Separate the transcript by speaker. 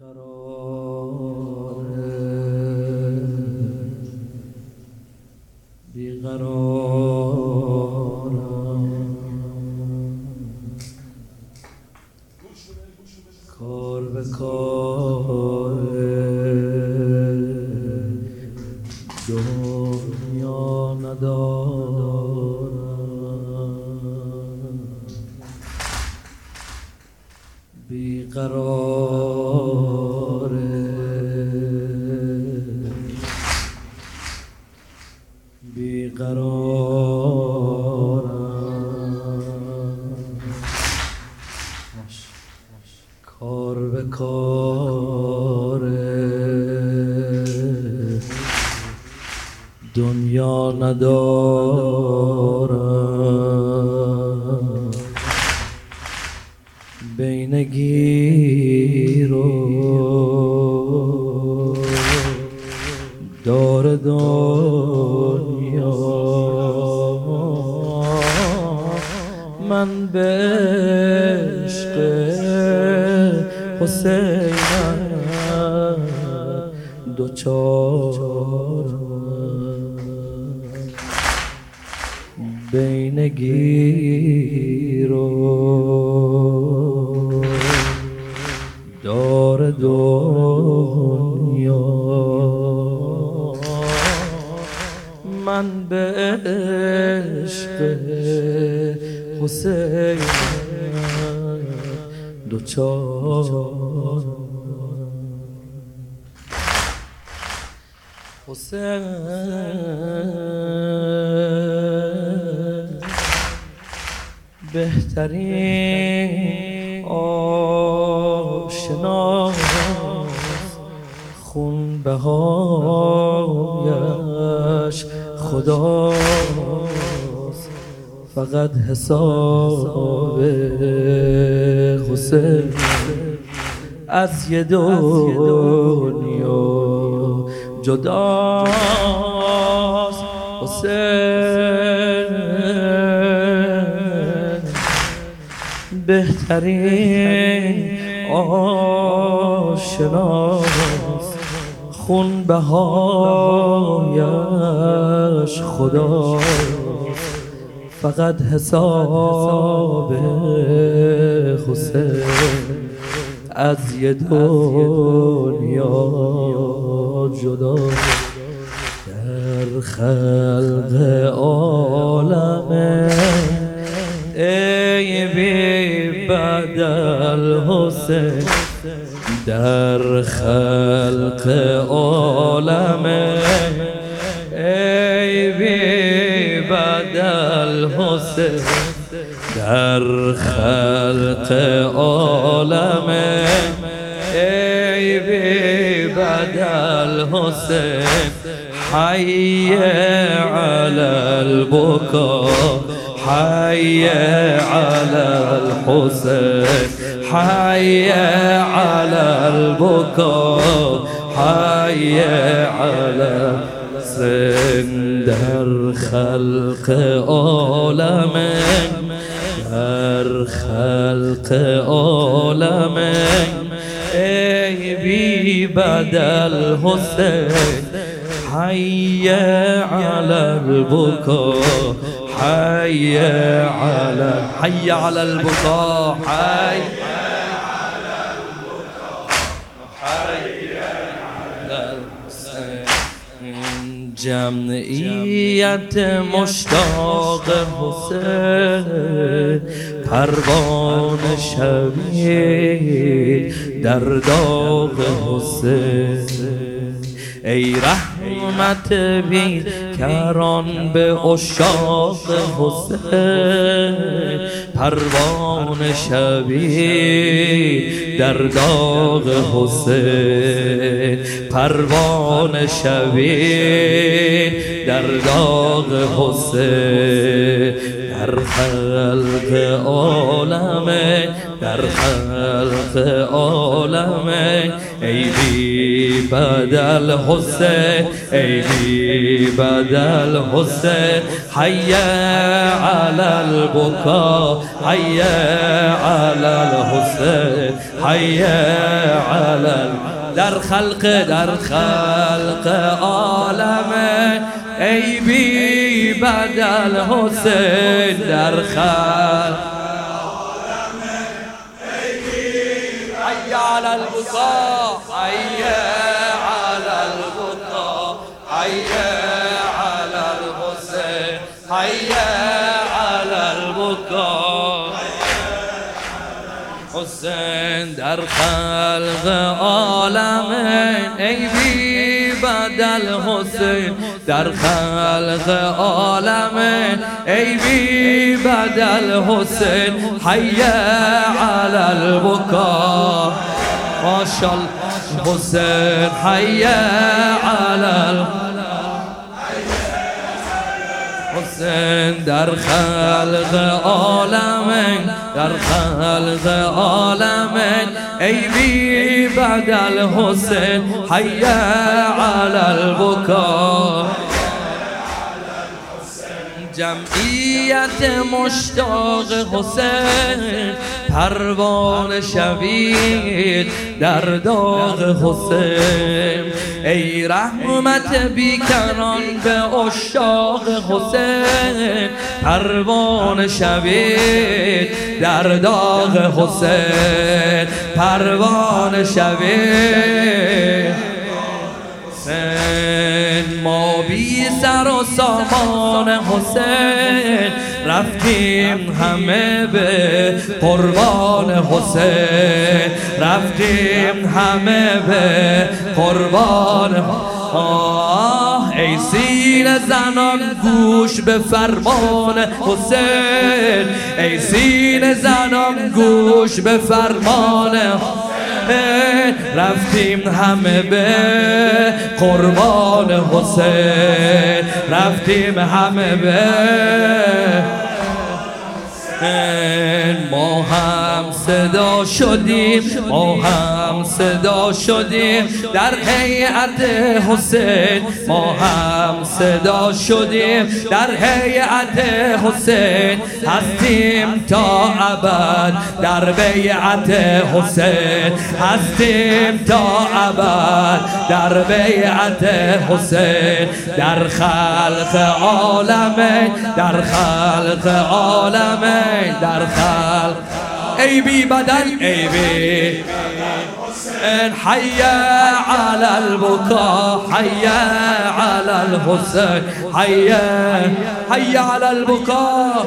Speaker 1: کار به کار. بیقرار بیقرارم. کار به کار دنیا ندارم گیر و دار دنیا. من به عشق حسینم دوچارم بین گیر و دنیا. من به عشق حسین دوچار. حسین. بهترین آشنا بهایش خداست. فقط حساب حسین. از یه دنیا جداست. حسین. بهترین آشناست. خون بهایش خدا. فقط حساب حسین از یه دنیا جدا. در خلق عالم ای بی بعد الحسين در خلق عالمه ای بی بعد الحسین در خلق عالمه ای بی بعد الحسین حي على البكاء حي على الحسين حي على البكاء حي على سندر خلق در خلق عالم ای بی بدل حسین حي على حي على حي على البكاء. حي جمعیت مشتاق حسین پروان شبیه در داغ حسین. ای رحمت بی کران به اشاق حسین پروان شبی در داغ حسین پروان شبی در داغ حسین در خلق عالم در خلق عالم عالمه ای بی بدل حسین ای بی بدل حسین حی علی البکا حی علی الحسین حی علی در خلق در خلق عالمه ای بی بدل حسین در خلق حي على البقاء حي على البقاء حي على الحسين حي على البقاء حسین در خلق عالم ای بدل حسین. در خلق عالم ای بدل حسین. حی علی البکا ماشاءالله حسین حی علی حسین در خلق عالم در خلق عالم ای بی بدل حسین حی علی البکا جمعیت مشتاق حسین. پروان شوید در داغ حسین ای رحمت بیکران به اشاق حسین پروان شوید در داغ حسین پروان شوید ما بی سر و سامان حسین. رفتیم همه به قربان حسین. رفتیم همه به قربان آه ای سین زنان گوش به فرمان حسین. ای سین زنان گوش به فرمان رفتیم همه به قربان حسین. رفتیم همه به ما هم صدا شدیم ما هم صدا شدیم در هیئت حسین ما هم صدا شدیم در هیئت حسین هستیم تا ابد در بیعت حسین هستیم تا ابد در بیعت حسین در خلق عالم در خلق حسين دار خال. أي بي بدل أي بي حسين حيا على البكاء حيا على الحسين حيا حيا على البكاء.